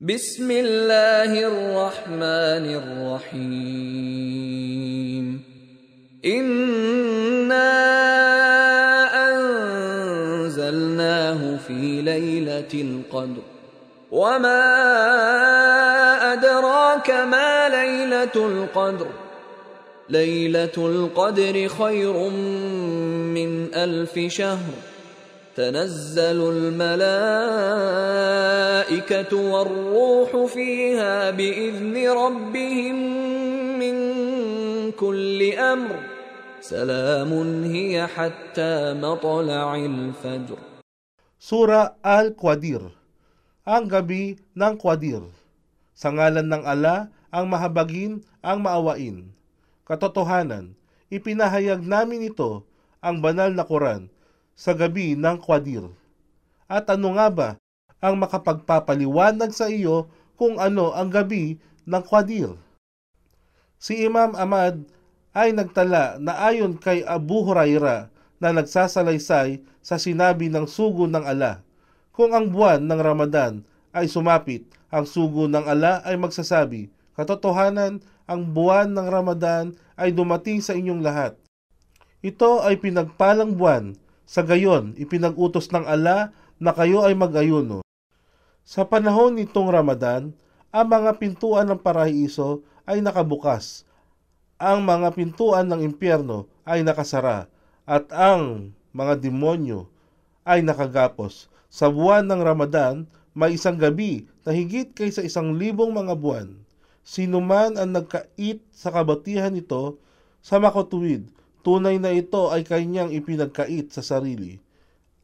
بسم الله الرحمن الرحيم. إنا أنزلناه في ليلة القدر. وما أدراك ما ليلة القدر. ليلة القدر خير من ألف شهر. تنزل الملائكة والروح فيها بإذن ربهم من كل أمر سلام هي حتى مطلع الفجر Sura Al-Qadir Ang gabi ng Qadir Sa ngalan ng ala, ang mahabagin, ang maawain. Katotohanan, ipinahayag namin ito, ang banal na Quran, sa gabi ng Qadir. At ano nga ba ang makapagpapaliwanag sa iyo kung ano ang gabi ng Qadir? Si Imam Ahmad ay nagtala na ayon kay Abu Huraira na nagsasalaysay sa sinabi ng sugo ng ala. Kung ang buwan ng Ramadan ay sumapit, ang sugo ng ala ay magsasabi, Katotohanan, ang buwan ng Ramadan ay dumating sa inyong lahat. Ito ay pinagpalang buwan, sa gayon ipinag-utos ng ala na kayo ay mag-ayuno. Sa panahon nitong Ramadan, ang mga pintuan ng paraiso ay nakabukas. Ang mga pintuan ng impyerno ay nakasara at ang mga demonyo ay nakagapos. Sa buwan ng Ramadan, may isang gabi na higit kaysa isang libong mga buwan. Sino man ang nagkait sa kabatihan nito sa makatuwid, tunay na ito ay kanyang ipinagkait sa sarili.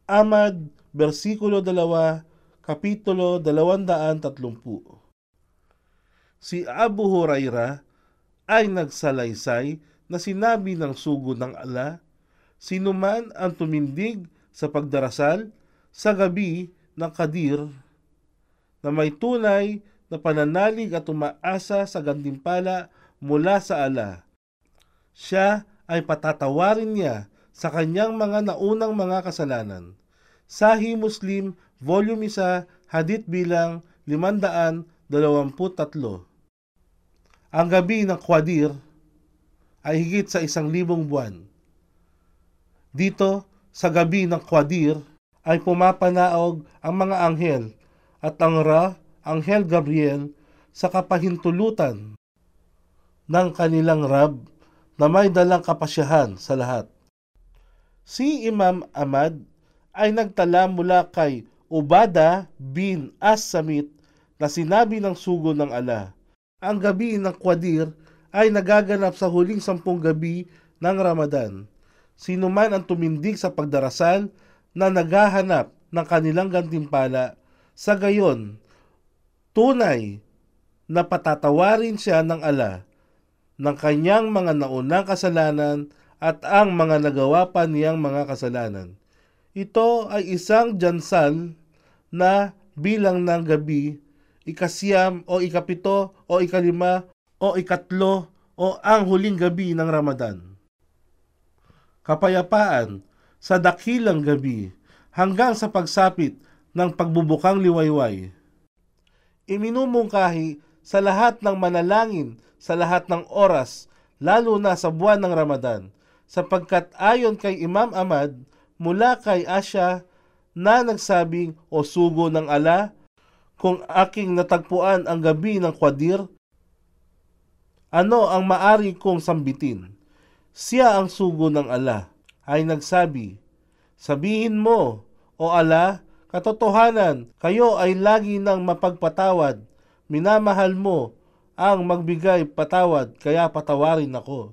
Amad, versikulo 2, kapitulo 230. Si Abu Huraira ay nagsalaysay na sinabi ng sugo ng ala, sino man ang tumindig sa pagdarasal sa gabi ng Kadir na may tunay na pananalig at umaasa sa gantimpala mula sa ala. Siya ay patatawarin niya sa kanyang mga naunang mga kasalanan. Sahih Muslim, Volume 1, Hadith bilang 523. Ang gabi ng Qadir ay higit sa isang libong buwan. Dito, sa gabi ng Qadir, ay pumapanaog ang mga anghel at ang Ra, Anghel Gabriel, sa kapahintulutan ng kanilang Rab na may dalang kapasyahan sa lahat. Si Imam Ahmad ay nagtala mula kay Ubada bin As-Samit na sinabi ng sugo ng ala. Ang gabi ng Qadir ay nagaganap sa huling sampung gabi ng Ramadan. Sino man ang tumindig sa pagdarasal na naghahanap ng kanilang gantimpala, sa gayon, tunay na patatawarin siya ng ala ng kanyang mga naunang kasalanan at ang mga nagawa pa niyang mga kasalanan. Ito ay isang jansal na bilang ng gabi, ikasyam o ikapito o ikalima o ikatlo o ang huling gabi ng Ramadan. Kapayapaan sa dakilang gabi hanggang sa pagsapit ng pagbubukang liwayway. Iminumungkahi sa lahat ng manalangin sa lahat ng oras, lalo na sa buwan ng Ramadan, sapagkat ayon kay Imam Ahmad, mula kay Asya na nagsabing o sugo ng ala, kung aking natagpuan ang gabi ng Qadir, ano ang maari kong sambitin? Siya ang sugo ng ala, ay nagsabi, Sabihin mo, o ala, katotohanan, kayo ay lagi nang mapagpatawad, minamahal mo ang magbigay patawad, kaya patawarin ako.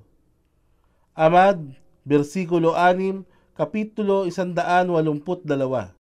Amad, versikulo 6, kapitulo 182.